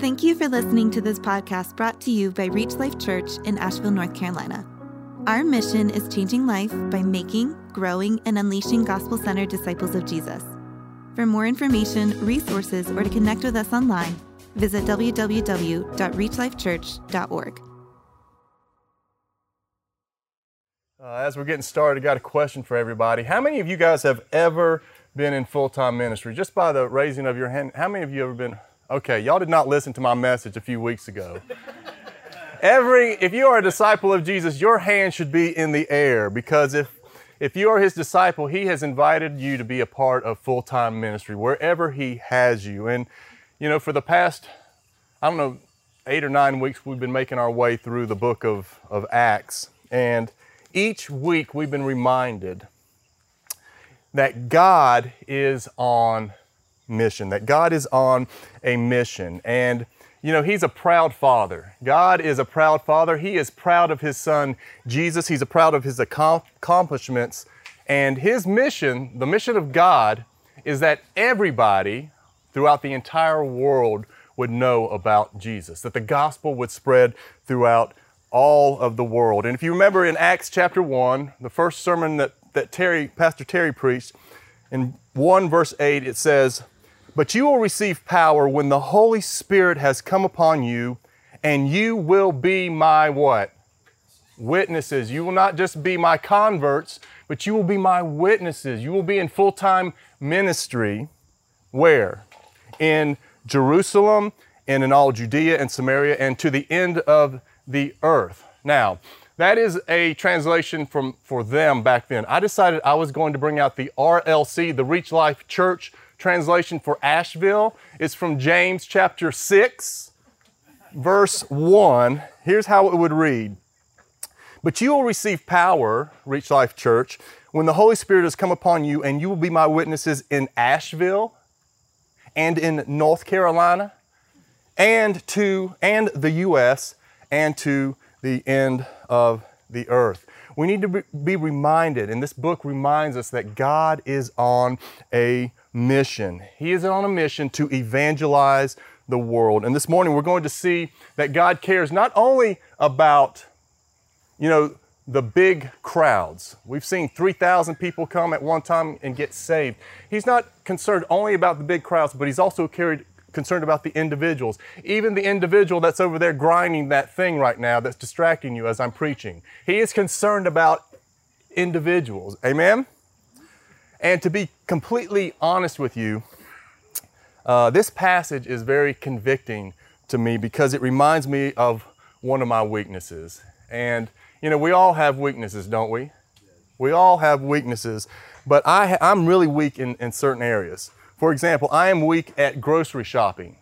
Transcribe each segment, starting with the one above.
Thank you for listening to this podcast brought to you by Reach Life Church in Asheville, North Carolina. Our mission is changing life by making, growing, and unleashing gospel centered disciples of Jesus. For more information, resources, or to connect with us online, visit www.reachlifechurch.org. Uh, as we're getting started, I got a question for everybody. How many of you guys have ever been in full time ministry? Just by the raising of your hand, how many of you ever been? Okay, y'all did not listen to my message a few weeks ago. Every, if you are a disciple of Jesus, your hand should be in the air because if, if you are his disciple, he has invited you to be a part of full time ministry wherever he has you. And, you know, for the past, I don't know, eight or nine weeks, we've been making our way through the book of, of Acts. And each week we've been reminded that God is on mission, that God is on a mission. And, you know, He's a proud father. God is a proud father. He is proud of His son, Jesus. He's proud of His accomplishments. And His mission, the mission of God, is that everybody throughout the entire world would know about Jesus, that the gospel would spread throughout all of the world. And if you remember in Acts chapter 1, the first sermon that, that Terry, Pastor Terry preached, in 1 verse 8, it says, but you will receive power when the Holy Spirit has come upon you, and you will be my what? Witnesses. You will not just be my converts, but you will be my witnesses. You will be in full time ministry. Where? In Jerusalem and in all Judea and Samaria and to the end of the earth. Now, that is a translation from for them back then. I decided I was going to bring out the RLC, the Reach Life Church translation for Asheville is from James chapter 6, verse 1. Here's how it would read But you will receive power, Reach Life Church, when the Holy Spirit has come upon you, and you will be my witnesses in Asheville and in North Carolina and to and the US and to the end of the earth. We need to be reminded, and this book reminds us that God is on a mission. He is on a mission to evangelize the world. And this morning we're going to see that God cares not only about, you know, the big crowds. We've seen 3,000 people come at one time and get saved. He's not concerned only about the big crowds, but he's also carried, concerned about the individuals. Even the individual that's over there grinding that thing right now that's distracting you as I'm preaching. He is concerned about individuals. Amen? And to be completely honest with you, uh, this passage is very convicting to me because it reminds me of one of my weaknesses. And, you know, we all have weaknesses, don't we? We all have weaknesses, but I, I'm really weak in, in certain areas. For example, I am weak at grocery shopping.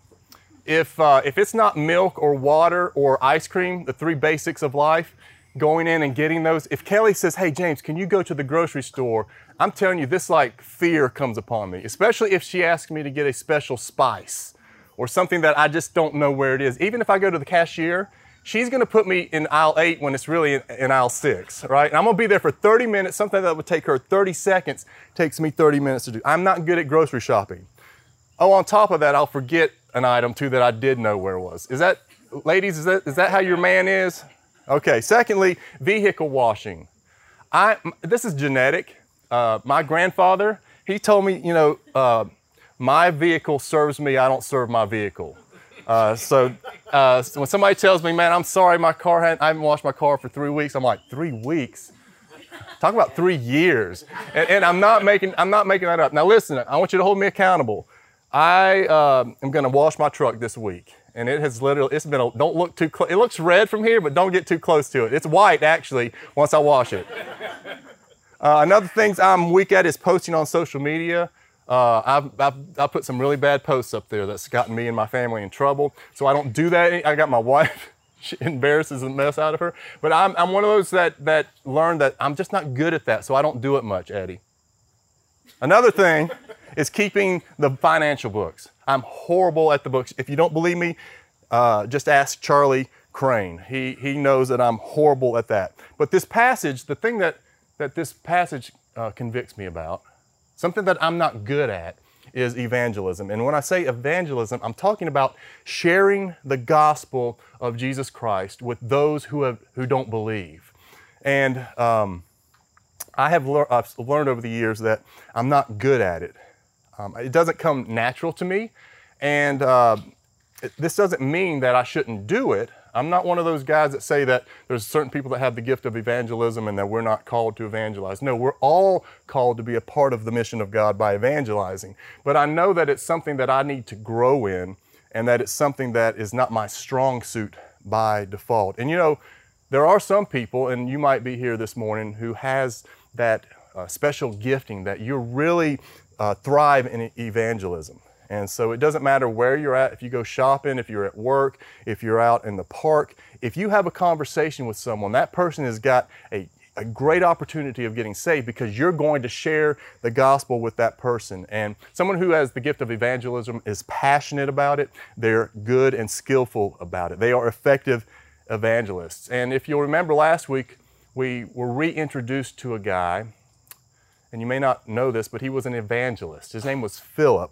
If, uh, if it's not milk or water or ice cream, the three basics of life, going in and getting those. If Kelly says, Hey, James, can you go to the grocery store? I'm telling you, this like fear comes upon me, especially if she asks me to get a special spice or something that I just don't know where it is. Even if I go to the cashier, she's going to put me in aisle eight when it's really in, in, aisle six, right? And I'm going to be there for 30 minutes. Something that would take her 30 seconds takes me 30 minutes to do. I'm not good at grocery shopping. Oh, on top of that, I'll forget an item too that I did know where it was. Is that, ladies, is that, is that how your man is? Okay, secondly, vehicle washing. I, this is genetic. Uh, my grandfather, he told me, you know, uh, my vehicle serves me, I don't serve my vehicle. Uh, so, uh, so, when somebody tells me, man, I'm sorry, my car hadn't, I haven't washed my car for three weeks, I'm like, three weeks? Talk about three years. And, and, I'm not making, I'm not making that up. Now listen, I want you to hold me accountable. I uh, am going to wash my truck this week and it has literally, it's been, a, don't look too close. It looks red from here, but don't get too close to it. It's white actually once I wash it. Uh, another things I'm weak at is posting on social media. Uh, I've, I've, I've, put some really bad posts up there that's gotten me and my family in trouble. So I don't do that. I got my wife. She embarrasses the mess out of her. But I'm, I'm one of those that, that learned that I'm just not good at that. So I don't do it much, Eddie. Another thing is keeping the financial books. I'm horrible at the books. If you don't believe me, uh, just ask Charlie Crane. He, he knows that I'm horrible at that. But this passage, the thing that, that this passage uh, convicts me about, something that I'm not good at, is evangelism. And when I say evangelism, I'm talking about sharing the gospel of Jesus Christ with those who, have, who don't believe. And um, I have lear- I've learned over the years that I'm not good at it. Um, it doesn't come natural to me. And uh, it, this doesn't mean that I shouldn't do it. I'm not one of those guys that say that there's certain people that have the gift of evangelism and that we're not called to evangelize. No, we're all called to be a part of the mission of God by evangelizing. But I know that it's something that I need to grow in and that it's something that is not my strong suit by default. And you know, there are some people, and you might be here this morning, who has that uh, special gifting that you really uh, thrive in evangelism. And so it doesn't matter where you're at, if you go shopping, if you're at work, if you're out in the park, if you have a conversation with someone, that person has got a, a great opportunity of getting saved because you're going to share the gospel with that person. And someone who has the gift of evangelism is passionate about it, they're good and skillful about it, they are effective evangelists. And if you'll remember last week, we were reintroduced to a guy, and you may not know this, but he was an evangelist. His name was Philip.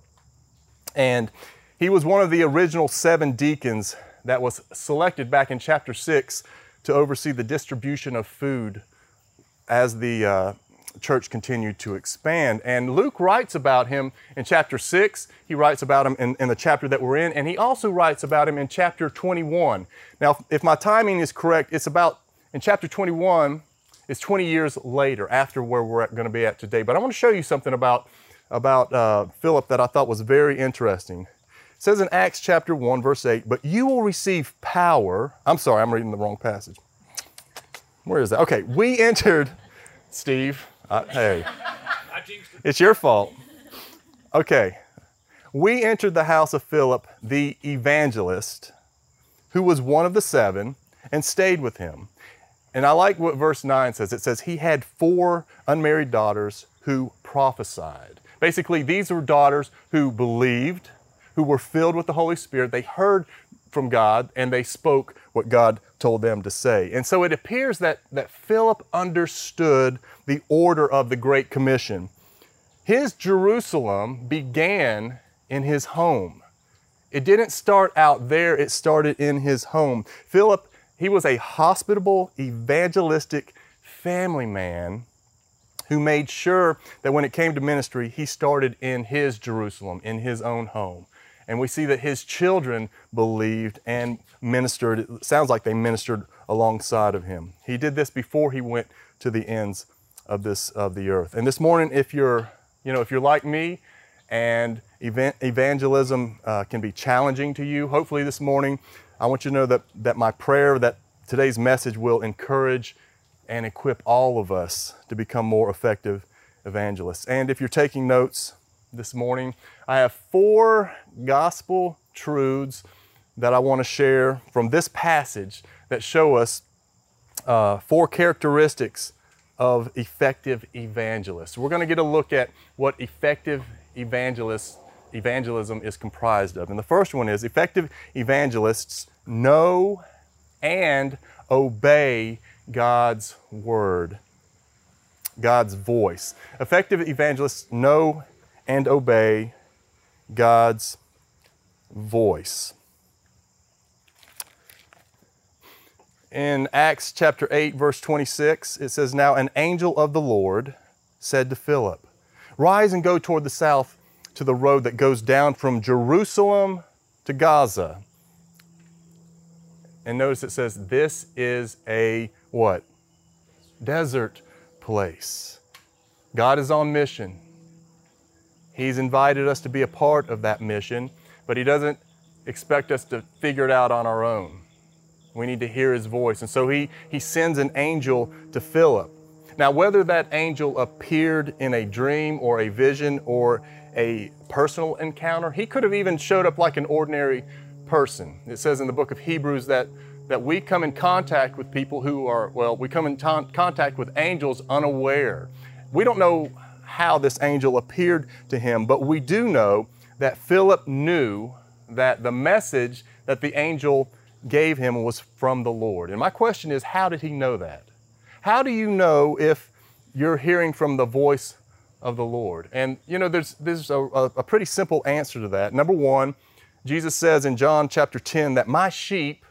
And he was one of the original seven deacons that was selected back in chapter 6 to oversee the distribution of food as the uh, church continued to expand. And Luke writes about him in chapter 6. He writes about him in, in, the chapter that we're in, and he also writes about him in chapter 21. Now, if my timing is correct, it's about in chapter 21, it's 20 years later after where we're going to be at today. But I want to show you something about about uh, Philip that I thought was very interesting. It says in Acts chapter 1, verse 8, but you will receive power. I'm sorry, I'm reading the wrong passage. Where is that? Okay, we entered, Steve. Uh, hey, it's your fault. Okay, we entered the house of Philip, the evangelist, who was one of the seven, and stayed with him. And I like what verse 9 says. It says, He had four unmarried daughters who prophesied. Basically, these were daughters who believed, who were filled with the Holy Spirit. They heard from God and they spoke what God told them to say. And so it appears that, that Philip understood the order of the Great Commission. His Jerusalem began in his home. It didn't start out there, it started in his home. Philip, he was a hospitable, evangelistic family man who made sure that when it came to ministry, he started in his Jerusalem, in his own home. And we see that his children believed and ministered. It sounds like they ministered alongside of him. He did this before he went to the ends of this of the earth. And this morning, if you're, you know, if you're like me, and evangelism uh, can be challenging to you, hopefully this morning, I want you to know that that my prayer that today's message will encourage and equip all of us to become more effective evangelists. And if you're taking notes this morning, I have four gospel truths that I want to share from this passage that show us uh, four characteristics of effective evangelists. We're going to get a look at what effective evangelists evangelism is comprised of. And the first one is effective evangelists know and obey God's word, God's voice. Effective evangelists know and obey God's voice. In Acts chapter 8, verse 26, it says, Now an angel of the Lord said to Philip, Rise and go toward the south to the road that goes down from Jerusalem to Gaza. And notice it says, This is a what? Desert place. God is on mission. He's invited us to be a part of that mission, but He doesn't expect us to figure it out on our own. We need to hear His voice. And so He, he sends an angel to Philip. Now, whether that angel appeared in a dream or a vision or a personal encounter, he could have even showed up like an ordinary person. It says in the book of Hebrews that that we come in contact with people who are, well, we come in contact with angels unaware. We don't know how this angel appeared to him, but we do know that Philip knew that the message that the angel gave him was from the Lord. And my question is, how did he know that? How do you know if you're hearing from the voice of the Lord? And you know, there's, there's a, a pretty simple answer to that. Number one, Jesus says in John chapter 10 that my sheep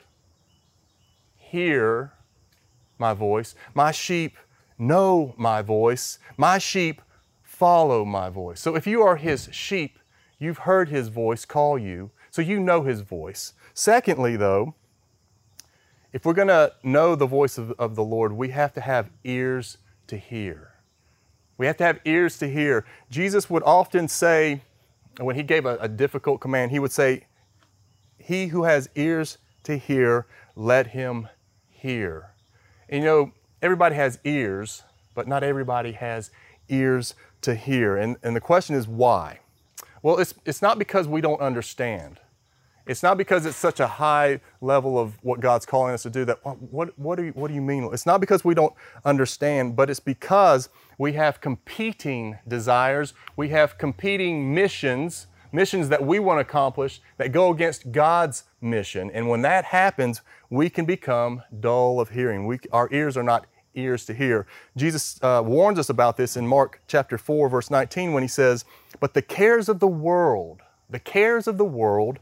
hear my voice, my sheep know my voice, my sheep follow my voice. So if you are his sheep, you've heard his voice call you, so you know his voice. Secondly, though, if we're going to know the voice of, of the Lord, we have to have ears to hear. We have to have ears to hear. Jesus would often say, when he gave a, a difficult command, he would say, He who has ears to hear, let him hear. And you know, everybody has ears, but not everybody has ears to hear. And, and the question is why? Well, it's, it's not because we don't understand. It's not because it's such a high level of what God's calling us to do that, what, what, do, you, what do you mean? It's not because we don't understand, but it's because we have competing desires, we have competing missions, missions that we want to accomplish that go against God's mission. And when that happens, we can become dull of hearing. We, our ears are not ears to hear. Jesus uh, warns us about this in Mark chapter 4, verse 19, when he says, But the cares of the world, the cares of the world,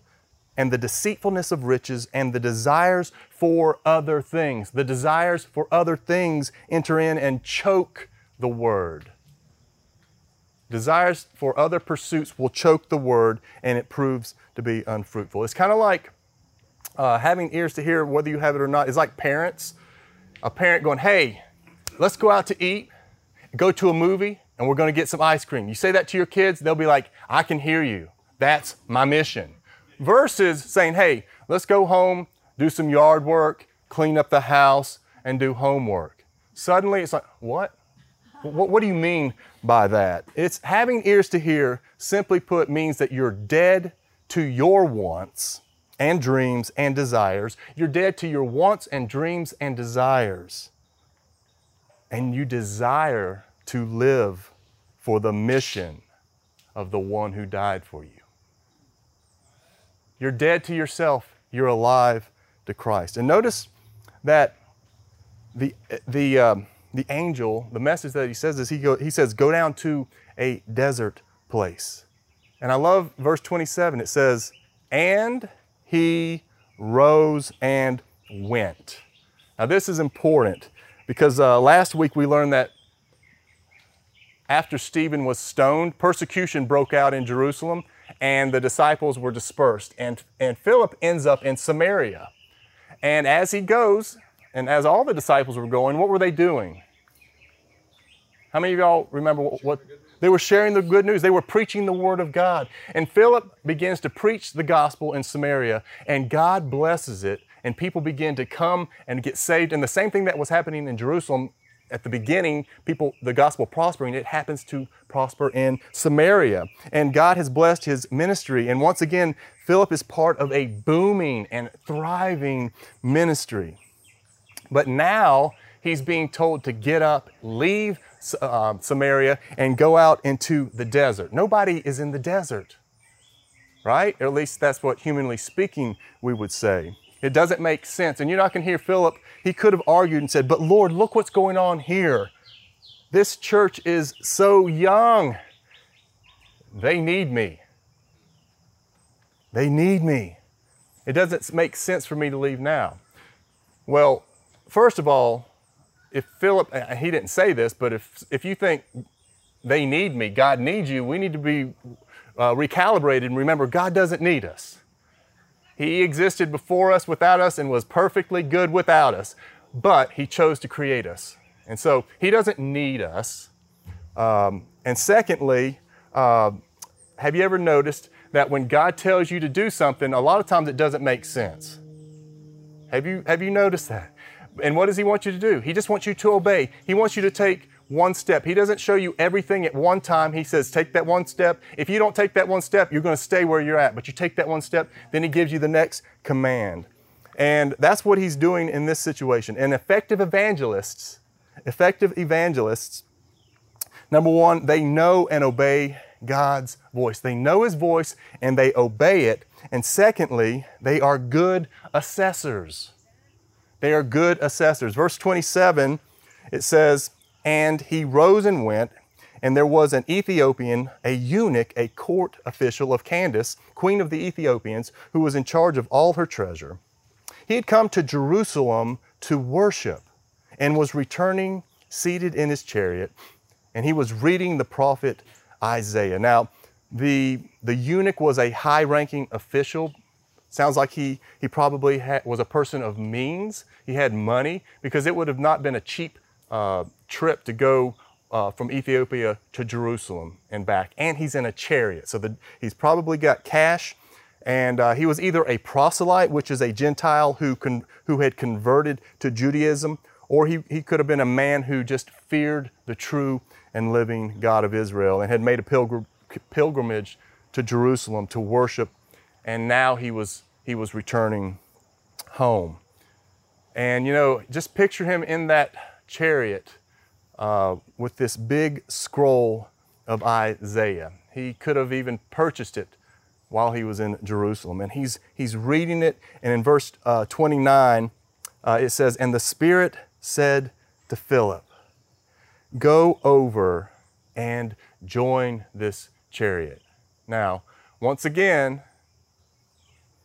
and the deceitfulness of riches and the desires for other things. The desires for other things enter in and choke the word. Desires for other pursuits will choke the word and it proves to be unfruitful. It's kind of like uh, having ears to hear, whether you have it or not. It's like parents. A parent going, hey, let's go out to eat, go to a movie, and we're going to get some ice cream. You say that to your kids, they'll be like, I can hear you. That's my mission versus saying, hey, let's go home, do some yard work, clean up the house, and do homework. Suddenly it's like, what? What, what do you mean by that? It's having ears to hear, simply put, means that you're dead to your wants and dreams and desires. You're dead to your wants and dreams and desires. And you desire to live for the mission of the one who died for you. You're dead to yourself, you're alive to Christ. And notice that the, the, um, the angel, the message that he says is he, go, he says, Go down to a desert place. And I love verse 27. It says, And he rose and went. Now, this is important because uh, last week we learned that after Stephen was stoned, persecution broke out in Jerusalem and the disciples were dispersed. And, and Philip ends up in Samaria. And as he goes, and as all the disciples were going, what were they doing? How many of y'all remember what, what they were sharing the good news? They were preaching the word of God. And Philip begins to preach the gospel in Samaria, and God blesses it, and people begin to come and get saved. And the same thing that was happening in Jerusalem at the beginning, people, the gospel prospering, it happens to prosper in Samaria. And God has blessed his ministry. And once again, Philip is part of a booming and thriving ministry. But now he's being told to get up, leave uh, Samaria, and go out into the desert. Nobody is in the desert, right? Or at least that's what, humanly speaking, we would say. It doesn't make sense. And you're not going to hear Philip, he could have argued and said, But Lord, look what's going on here. This church is so young. They need me. They need me. It doesn't make sense for me to leave now. Well, first of all, if Philip, he didn't say this, but if, if you think they need me, God needs you, we need to be uh, recalibrated and remember God doesn't need us. He existed before us, without us, and was perfectly good without us. But He chose to create us. And so He doesn't need us. Um, and secondly, uh, have you ever noticed that when God tells you to do something, a lot of times it doesn't make sense? Have you, have you noticed that? And what does He want you to do? He just wants you to obey. He wants you to take one step. He doesn't show you everything at one time. He says, take that one step. If you don't take that one step, you're going to stay where you're at. But you take that one step, then He gives you the next command. And that's what He's doing in this situation. And effective evangelists, effective evangelists, number one, they know and obey God's voice. They know His voice and they obey it. And secondly, they are good assessors. They are good assessors. Verse 27, it says, and he rose and went, And there was an Ethiopian, a eunuch, a court official of Candace, queen of the Ethiopians, who was in charge of all her treasure. He had come to Jerusalem to worship and was returning seated in his chariot, and he was reading the prophet Isaiah. Now, the, the eunuch was a high ranking official. Sounds like he, he probably was a person of means. He had money because it would have not been a cheap uh, trip to go uh, from Ethiopia to Jerusalem and back. And he's in a chariot. So the, he's probably got cash. And uh, he was either a proselyte, which is a Gentile who, con- who had converted to Judaism, or he, he could have been a man who just feared the true and living God of Israel and had made a pilgrim, pilgrimage to Jerusalem to worship. And now he was, he was returning home. And you know, just picture him in that chariot uh, with this big scroll of Isaiah. He could have even purchased it while he was in Jerusalem. And he's, he's reading it, and in verse uh, 29, uh, it says, And the Spirit said to Philip, Go over and join this chariot. Now, once again,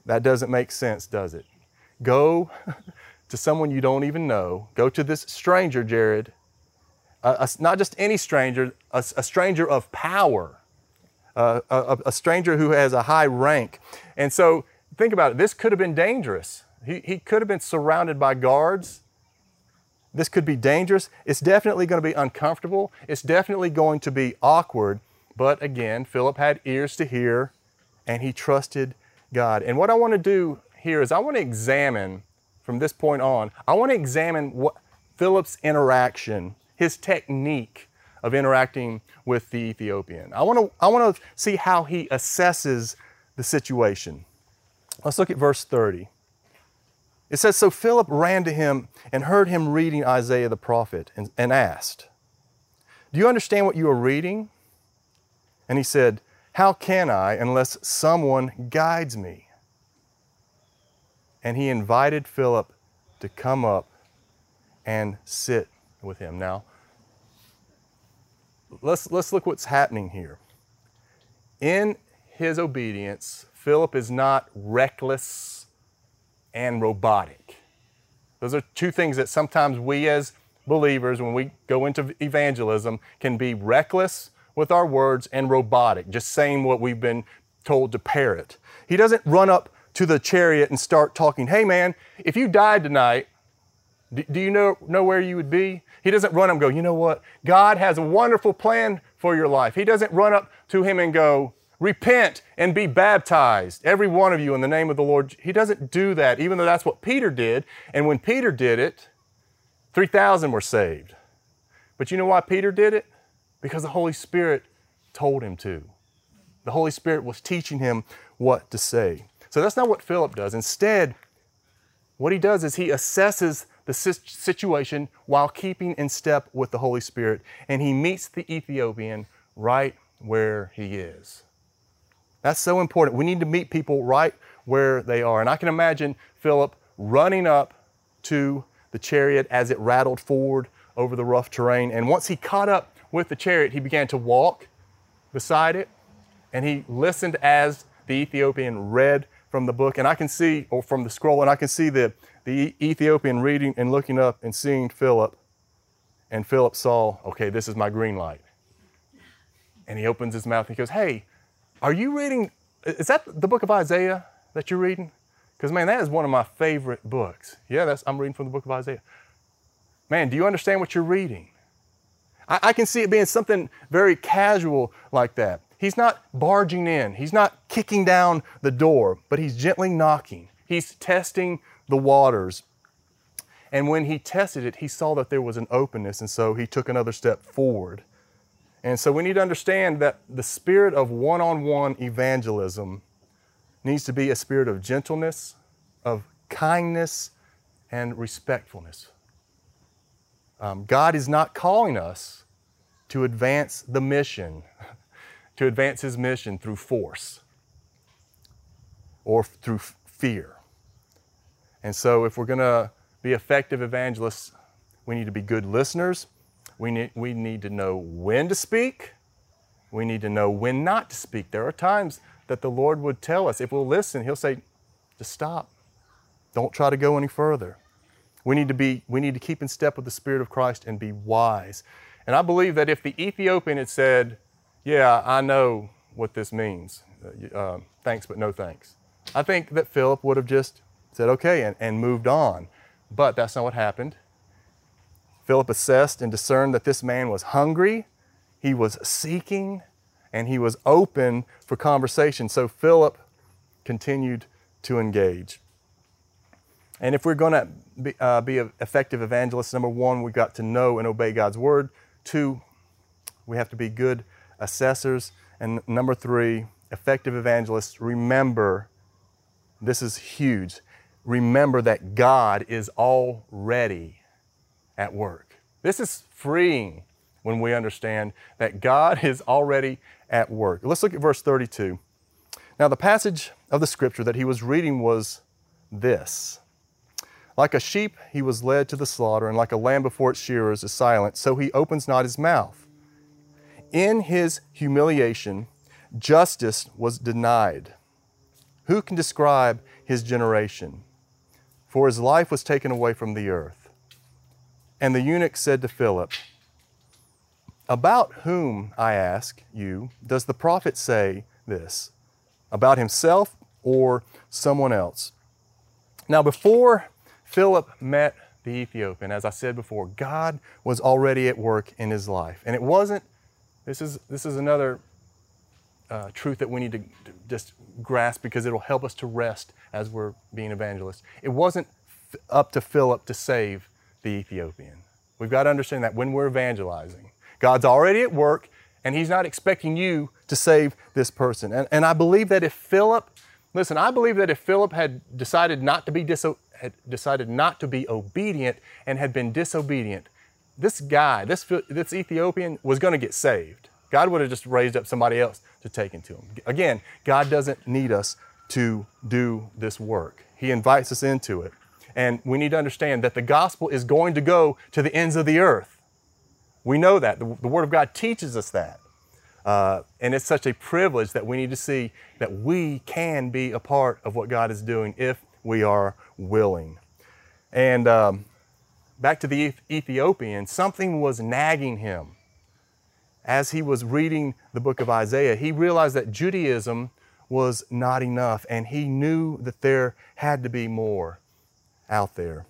that doesn't make sense, does it? Go to someone you don't even know, go to this stranger, Jared, a, not just any stranger, a, a stranger of power, a, a, stranger who has a high rank. And so think about it, this could have been dangerous. He, he could have been surrounded by guards. This could be dangerous. It's definitely going to be uncomfortable. It's definitely going to be awkward. But again, Philip had ears to hear and he trusted God. And what I want to do here is I want to examine from this point on, I want to examine what Philip's interaction his technique of interacting with the Ethiopian. I want to I want to see how he assesses the situation. Let's look at verse 30. It says, So Philip ran to him and heard him reading Isaiah the prophet and, and asked, Do you understand what you are reading? And he said, How can I unless someone guides me? And he invited Philip to come up and sit with him. Now, let's, let's look what's happening here. In his obedience, Philip is not reckless and robotic. Those are two things that sometimes we as believers, when we go into evangelism, can be reckless with our words and robotic, just saying what we've been told to parrot. He doesn't run up to the chariot and start talking, hey man, if you died tonight, do you know, know where you would be? He doesn't run up and go, you know what? God has a wonderful plan for your life. He doesn't run up to him and go, repent and be baptized, every one of you in the name of the Lord. He doesn't do that, even though that's what Peter did. And when Peter did it, 3,000 were saved. But you know why Peter did it? Because the Holy Spirit told him to. The Holy Spirit was teaching him what to say. So that's not what Philip does. Instead, what he does is he assesses the situation while keeping in step with the Holy Spirit. And he meets the Ethiopian right where he is. That's so important. We need to meet people right where they are. And I can imagine Philip running up to the chariot as it rattled forward over the rough terrain. And once he caught up with the chariot, he began to walk beside it and he listened as the Ethiopian read from the book. And I can see, or from the scroll, and I can see the the Ethiopian reading and looking up and seeing Philip, and Philip saw, okay, this is my green light. And he opens his mouth and he goes, Hey, are you reading? Is that the book of Isaiah that you're reading? Because, man, that is one of my favorite books. Yeah, that's, I'm reading from the book of Isaiah. Man, do you understand what you're reading? I, I can see it being something very casual like that. He's not barging in, he's not kicking down the door, but he's gently knocking. He's testing the waters. And when he tested it, he saw that there was an openness, and so he took another step forward. And so we need to understand that the spirit of one on one evangelism needs to be a spirit of gentleness, of kindness, and respectfulness. Um, God is not calling us to advance the mission, to advance His mission through force or through fear. And so, if we're going to be effective evangelists, we need to be good listeners, We need, we need to know when to speak. We need to know when not to speak. There are times that the Lord would tell us, if we'll listen, He'll say, just stop. Don't try to go any further. We need to be, we need to keep in step with the Spirit of Christ and be wise. And I believe that if the Ethiopian had said, Yeah, I know what this means, uh, thanks, but no thanks, I think that Philip would have just said, Okay, and, and moved on. But that's not what happened. Philip assessed and discerned that this man was hungry, he was seeking, and he was open for conversation. So Philip continued to engage. And if we're going to be, uh, be effective evangelists, number one, we've got to know and obey God's word. Two, we have to be good assessors. And number three, effective evangelists, remember this is huge. Remember that God is already at work. This is freeing when we understand that God is already at work. Let's look at verse 32. Now, the passage of the scripture that he was reading was this Like a sheep, he was led to the slaughter, and like a lamb before its shearers is silent, so he opens not his mouth. In his humiliation, justice was denied. Who can describe his generation? For his life was taken away from the earth. And the eunuch said to Philip, About whom, I ask you, does the prophet say this? About himself or someone else? Now, before Philip met the Ethiopian, as I said before, God was already at work in his life. And it wasn't, this is, this is another uh, truth that we need to, to just grasp because it'll help us to rest as we're being evangelists. It wasn't up to Philip to save the Ethiopian. We've got to understand that when we're evangelizing, God's already at work and He's not expecting you to save this person. And, and I believe that if Philip, listen, I believe that if Philip had decided not to be diso- had decided not to be obedient and had been disobedient, this guy, this, this Ethiopian, was going to get saved. God would have just raised up somebody else to take him to him. Again, God doesn't need us to do this work. He invites us into it. And we need to understand that the gospel is going to go to the ends of the earth. We know that. The, the Word of God teaches us that. Uh, and it's such a privilege that we need to see that we can be a part of what God is doing if we are willing. And um, back to the Ethiopian, something was nagging him. As he was reading the book of Isaiah, he realized that Judaism was not enough, and he knew that there had to be more out there.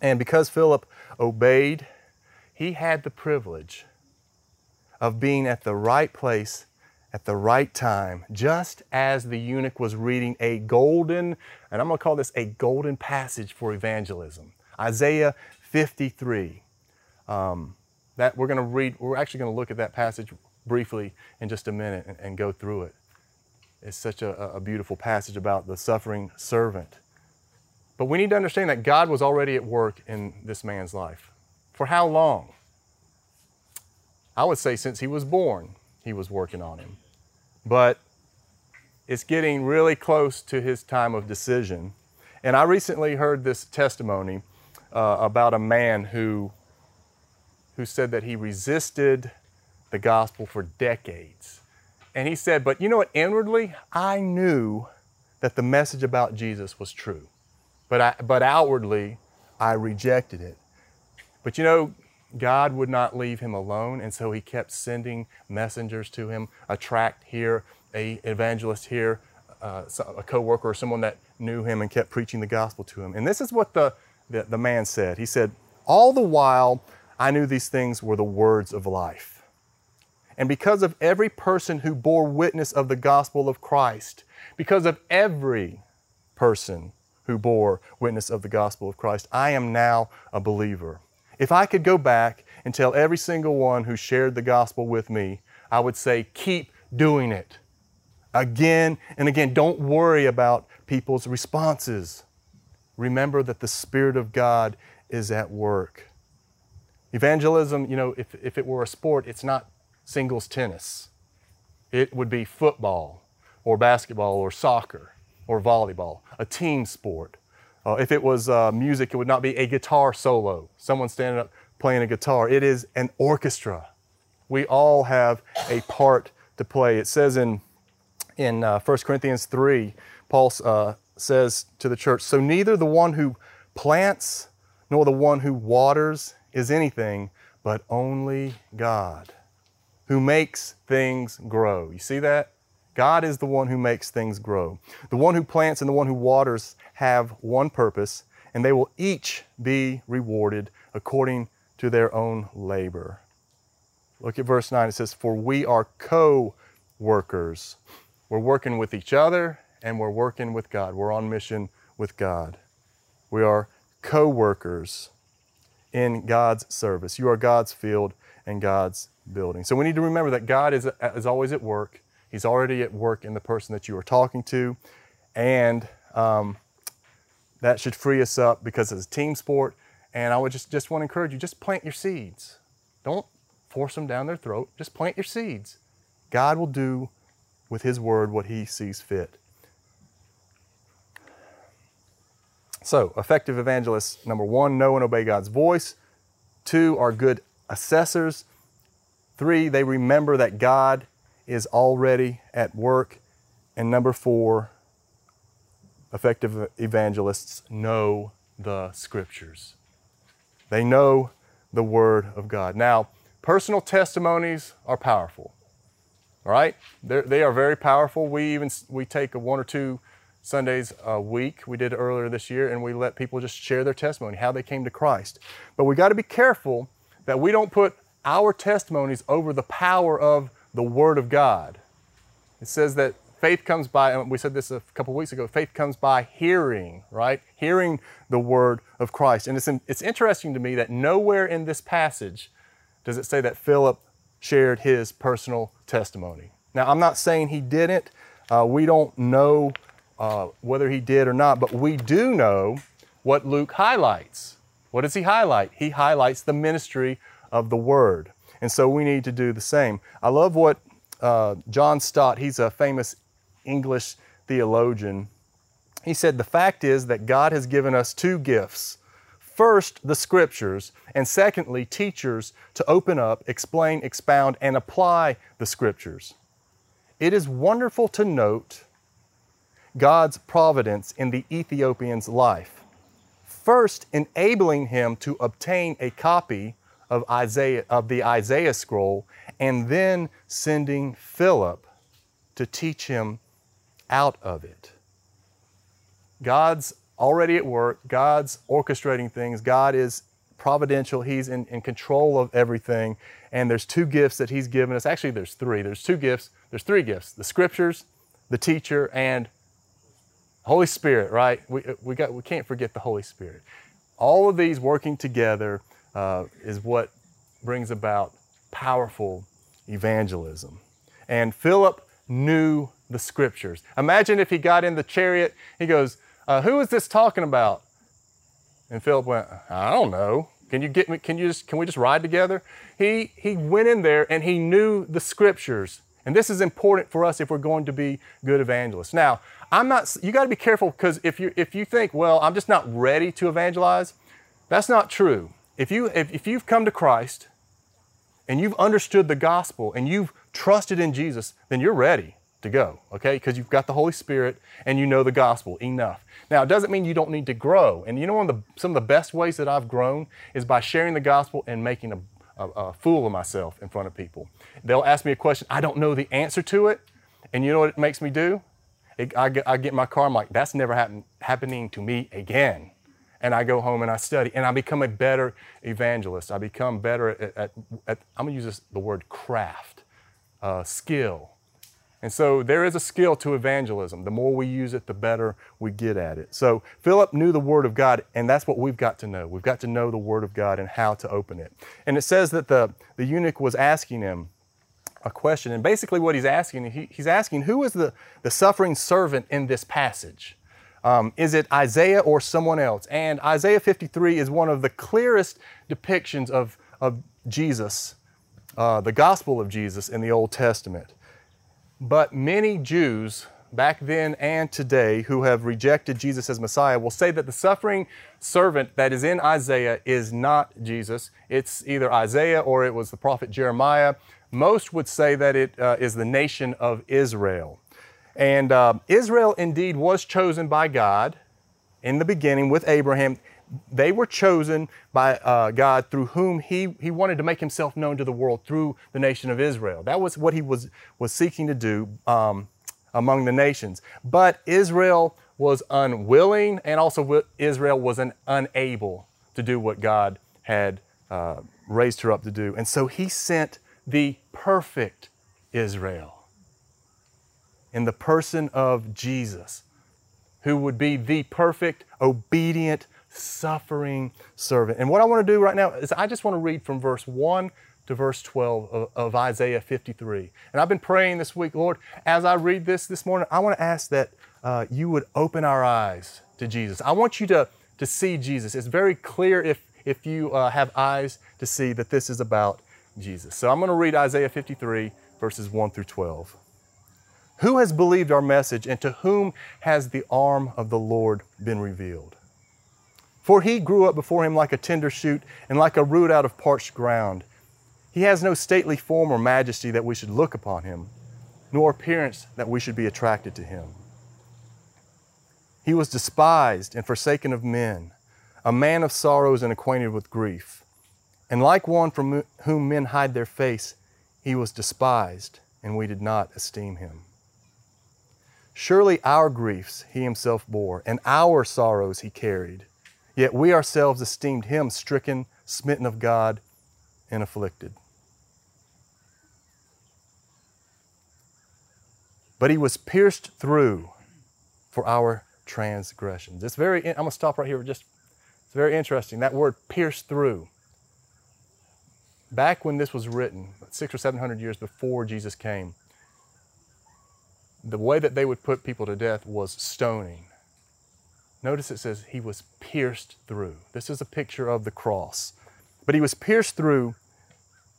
And because Philip obeyed, he had the privilege of being at the right place at the right time, just as the eunuch was reading a golden, and I'm going to call this a golden passage for evangelism Isaiah 53. Um, that we're going to read, we're actually going to look at that passage briefly in just a minute and, and go through it. It's such a, a beautiful passage about the suffering servant. But we need to understand that God was already at work in this man's life. For how long? I would say since he was born, he was working on him. But it's getting really close to his time of decision. And I recently heard this testimony uh, about a man who, who said that he resisted the gospel for decades. And he said, But you know what? Inwardly, I knew that the message about Jesus was true. But, I, but outwardly, I rejected it. But you know, God would not leave him alone, and so he kept sending messengers to him, a tract here, a evangelist here, uh, a co-worker or someone that knew him and kept preaching the gospel to him. And this is what the, the, the man said. He said, all the while I knew these things were the words of life. And because of every person who bore witness of the gospel of Christ, because of every person who bore witness of the gospel of Christ. I am now a believer. If I could go back and tell every single one who shared the gospel with me, I would say, keep doing it. Again and again, don't worry about people's responses. Remember that the Spirit of God is at work. Evangelism, you know, if, if it were a sport, it's not singles tennis. It would be football or basketball or soccer or volleyball, a team sport. Uh, if it was uh, music, it would not be a guitar solo, someone standing up playing a guitar. It is an orchestra. We all have a part to play. It says in, in uh, 1 Corinthians 3, Paul uh, says to the church, So neither the one who plants nor the one who waters is anything, but only God who makes things grow. You see that? God is the one who makes things grow. The one who plants and the one who waters have one purpose, and they will each be rewarded according to their own labor. Look at verse 9. It says, For we are co workers. We're working with each other and we're working with God. We're on mission with God. We are co workers in God's service. You are God's field and God's building. So we need to remember that God is, is always at work. He's already at work in the person that you are talking to. And um, that should free us up because it's a team sport. And I would just, just want to encourage you just plant your seeds. Don't force them down their throat. Just plant your seeds. God will do with His word what He sees fit. So, effective evangelists number one, know and obey God's voice. Two, are good assessors. Three, they remember that God is already at work. And number four, effective evangelists know the scriptures. They know the Word of God. Now, personal testimonies are powerful. All right? They're, they are very powerful. We even we take a one or two Sundays a week. We did earlier this year, and we let people just share their testimony, how they came to Christ. But we got to be careful that we don't put our testimonies over the power of the Word of God. It says that faith comes by, and we said this a couple weeks ago, faith comes by hearing, right? Hearing the Word of Christ. And it's, it's interesting to me that nowhere in this passage does it say that Philip shared his personal testimony. Now, I'm not saying he didn't. Uh, we don't know uh, whether he did or not, but we do know what Luke highlights. What does he highlight? He highlights the ministry of the Word. And so we need to do the same. I love what uh, John Stott, he's a famous English theologian, he said, The fact is that God has given us two gifts. First, the scriptures, and secondly, teachers to open up, explain, expound, and apply the scriptures. It is wonderful to note God's providence in the Ethiopian's life. First, enabling him to obtain a copy of Isaiah of the Isaiah scroll and then sending Philip to teach him out of it. God's already at work, God's orchestrating things, God is providential, He's in, in control of everything. And there's two gifts that He's given us. Actually, there's three. There's two gifts, there's three gifts the scriptures, the teacher, and Holy Spirit, right? We, we, got, we can't forget the Holy Spirit. All of these working together uh, is what brings about powerful evangelism. And Philip knew the scriptures. Imagine if he got in the chariot, he goes, uh, Who is this talking about? And Philip went, I don't know. Can you get me? Can you just? Can we just ride together? He he went in there and he knew the scriptures, and this is important for us if we're going to be good evangelists. Now, I'm not. You got to be careful because if you if you think, well, I'm just not ready to evangelize, that's not true. If you if, if you've come to Christ and you've understood the gospel and you've trusted in Jesus, then you're ready to go, okay? Because you've got the Holy Spirit and you know the gospel enough. Now, it doesn't mean you don't need to grow. And you know, one of the, some of the best ways that I've grown is by sharing the gospel and making a, a, a fool of myself in front of people. They'll ask me a question, I don't know the answer to it. And you know what it makes me do? It, I, I get in my car, I'm like, that's never happen, happening to me again and I go home and I study and I become a better evangelist. I become better at, at, at I'm to use this, the word craft, uh, skill. And so there is a skill to evangelism. The more we use it, the better we get at it. So Philip knew the Word of God, and that's what we've got to know. We've got to know the Word of God and how to open it. And it says that the, the eunuch was asking him a question. And basically, what he's asking, he, he's asking, who is the, the suffering servant in this passage? Um, is it Isaiah or someone else? And Isaiah 53 is one of the clearest depictions of, of Jesus, uh, the gospel of Jesus in the Old Testament. But many Jews back then and today, who have rejected Jesus as Messiah, will say that the suffering servant that is in Isaiah is not Jesus. It's either Isaiah or it was the prophet Jeremiah. Most would say that it uh, is the nation of Israel. And uh, Israel indeed was chosen by God in the beginning with Abraham. They were chosen by uh, God through whom he, he wanted to make himself known to the world through the nation of Israel. That was what he was, was seeking to do um, among the nations. But Israel was unwilling, and also Israel was an unable to do what God had uh, raised her up to do. And so he sent the perfect Israel in the person of Jesus, who would be the perfect, obedient, suffering servant. And what I want to do right now is I just want to read from verse 1 to verse 12 of, of, Isaiah 53. And I've been praying this week, Lord, as I read this this morning, I want to ask that uh, you would open our eyes to Jesus. I want you to, to see Jesus. It's very clear if, if you uh, have eyes to see that this is about Jesus. So I'm going to read Isaiah 53, verses 1 through 12. Who has believed our message, and to whom has the arm of the Lord been revealed? For he grew up before him like a tender shoot and like a root out of parched ground. He has no stately form or majesty that we should look upon him, nor appearance that we should be attracted to him. He was despised and forsaken of men, a man of sorrows and acquainted with grief. And like one from whom men hide their face, he was despised, and we did not esteem him. Surely our griefs he himself bore, and our sorrows he carried. Yet we ourselves esteemed him stricken, smitten of God, and afflicted. But he was pierced through for our transgressions. It's very, I'm going to stop right here. Just, it's very interesting. That word pierced through. Back when this was written, six or seven hundred years before Jesus came, the way that they would put people to death was stoning. Notice it says he was pierced through. This is a picture of the cross. But he was pierced through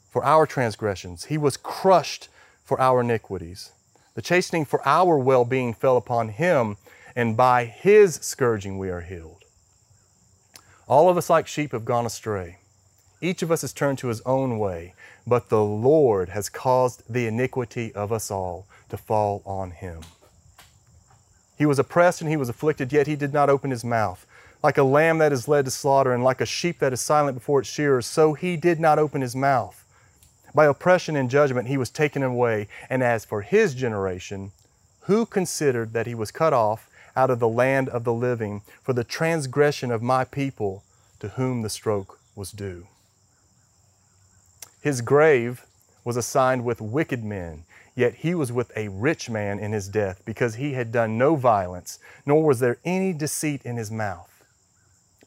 for our transgressions, he was crushed for our iniquities. The chastening for our well being fell upon him, and by his scourging we are healed. All of us, like sheep, have gone astray. Each of us has turned to his own way, but the Lord has caused the iniquity of us all to fall on him. He was oppressed and he was afflicted, yet he did not open his mouth. Like a lamb that is led to slaughter, and like a sheep that is silent before its shearers, so he did not open his mouth. By oppression and judgment he was taken away. And as for his generation, who considered that he was cut off out of the land of the living for the transgression of my people to whom the stroke was due? His grave was assigned with wicked men, yet he was with a rich man in his death, because he had done no violence, nor was there any deceit in his mouth.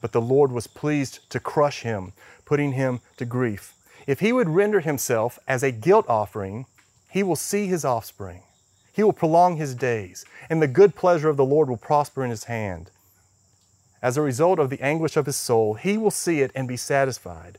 But the Lord was pleased to crush him, putting him to grief. If he would render himself as a guilt offering, he will see his offspring. He will prolong his days, and the good pleasure of the Lord will prosper in his hand. As a result of the anguish of his soul, he will see it and be satisfied.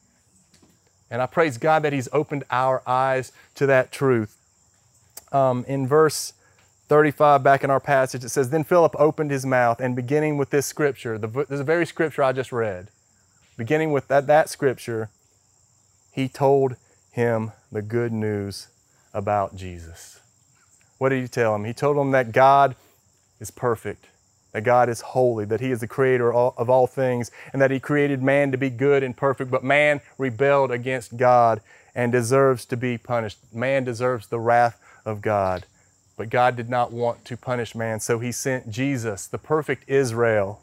And I praise God that He's opened our eyes to that truth. Um, in verse 35, back in our passage, it says, Then Philip opened his mouth, and beginning with this scripture, the, the very scripture I just read, beginning with that, that scripture, he told him the good news about Jesus. What did he tell him? He told him that God is perfect that God is holy, that He is the creator of all things, and that He created man to be good and perfect, but man rebelled against God and deserves to be punished. Man deserves the wrath of God. But God did not want to punish man, so He sent Jesus, the perfect Israel,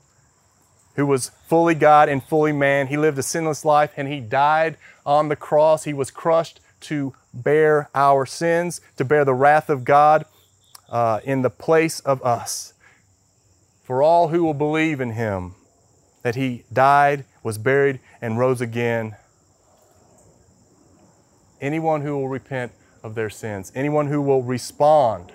who was fully God and fully man. He lived a sinless life and He died on the cross. He was crushed to bear our sins, to bear the wrath of God uh, in the place of us for all who will believe in him that he died, was buried, and rose again. Anyone who will repent of their sins, anyone who will respond,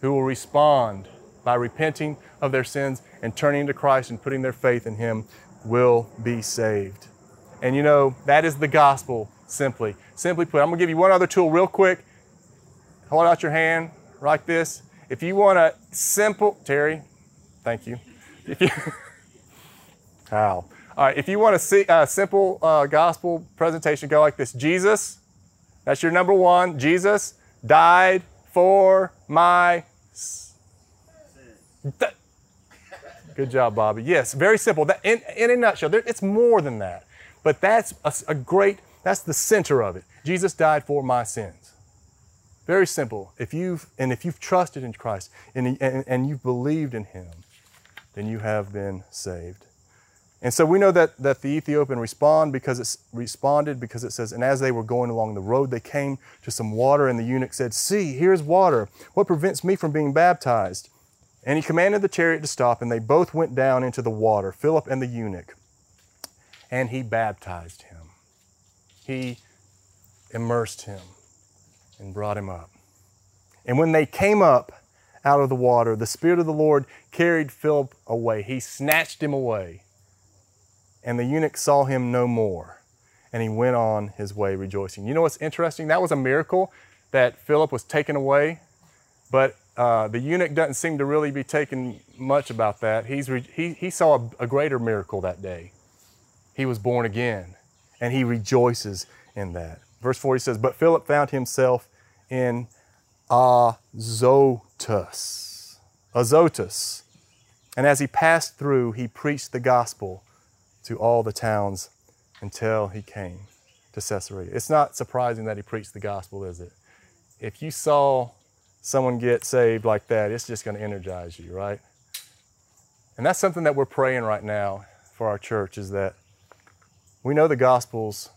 who will respond by repenting of their sins and turning to Christ and putting their faith in him will be saved. And you know, that is the gospel simply. Simply put, I'm going to give you one other tool real quick. Hold out your hand like this. If you want a simple, Terry, thank you. If you, how? All right, if you want a see, uh, simple uh, gospel presentation, go like this Jesus, that's your number one. Jesus died for my. Sins. Good job, Bobby. Yes, very simple. That, in, in a nutshell, there, it's more than that. But that's a, a great, that's the center of it. Jesus died for my sins. Very simple. If you've, and if you've trusted in Christ and, and, and you've believed in Him, then you have been saved. And so we know that, that the Ethiopian respond because it responded because it says, and as they were going along the road, they came to some water, and the eunuch said, See, here's water. What prevents me from being baptized? And he commanded the chariot to stop, and they both went down into the water, Philip and the eunuch, and he baptized him. He immersed him and brought him up. And when they came up out of the water, the Spirit of the Lord carried Philip away. He snatched him away and the eunuch saw him no more, and he went on his way rejoicing. You know what's interesting? That was a miracle that Philip was taken away, but uh, the eunuch doesn't seem to really be taking much about that. He's he, he saw a, a greater miracle that day. He was born again, and he rejoices in that. Verse 40 says, But Philip found himself in Azotus. Azotus. And as he passed through, he preached the gospel to all the towns until he came to Caesarea. It's not surprising that he preached the gospel, is it? If you saw someone get saved like that, it's just going to energize you, right? And that's something that we're praying right now for our church is that we know the gospel's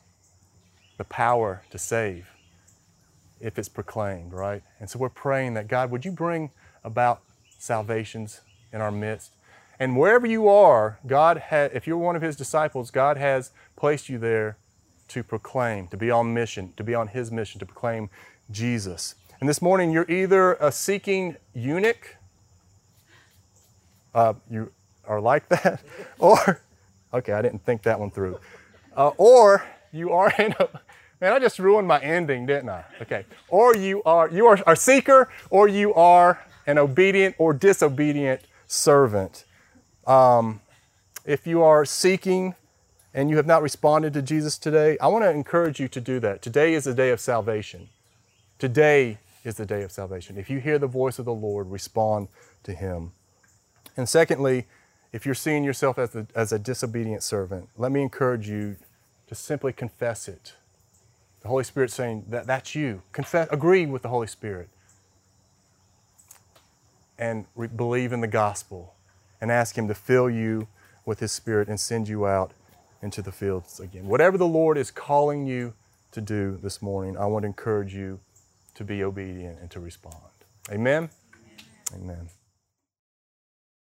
the power to save if it's proclaimed, right? And so we're praying that God, would you bring about salvations in our midst? And wherever you are, God has, if you're one of His disciples, God has placed you there to proclaim, to be on mission, to be on His mission, to proclaim Jesus. And this morning, you're either a seeking eunuch, uh, you are like that, or, okay, I didn't think that one through, uh, or you are in a, man, I just ruined my ending, didn't I? Okay, or you are, you are a seeker, or you are an obedient or disobedient servant. Um, if you are seeking and you have not responded to Jesus today, I want to encourage you to do that. Today is the day of salvation. Today is the day of salvation. If you hear the voice of the Lord, respond to Him. And secondly, if you're seeing yourself as a, as a disobedient servant, let me encourage you to simply confess it. The Holy Spirit saying that that's you. Confess, agree with the Holy Spirit, and re- believe in the gospel and ask Him to fill you with His Spirit and send you out into the fields again. Whatever the Lord is calling you to do this morning, I want to encourage you to be obedient and to respond. Amen? Amen. Amen.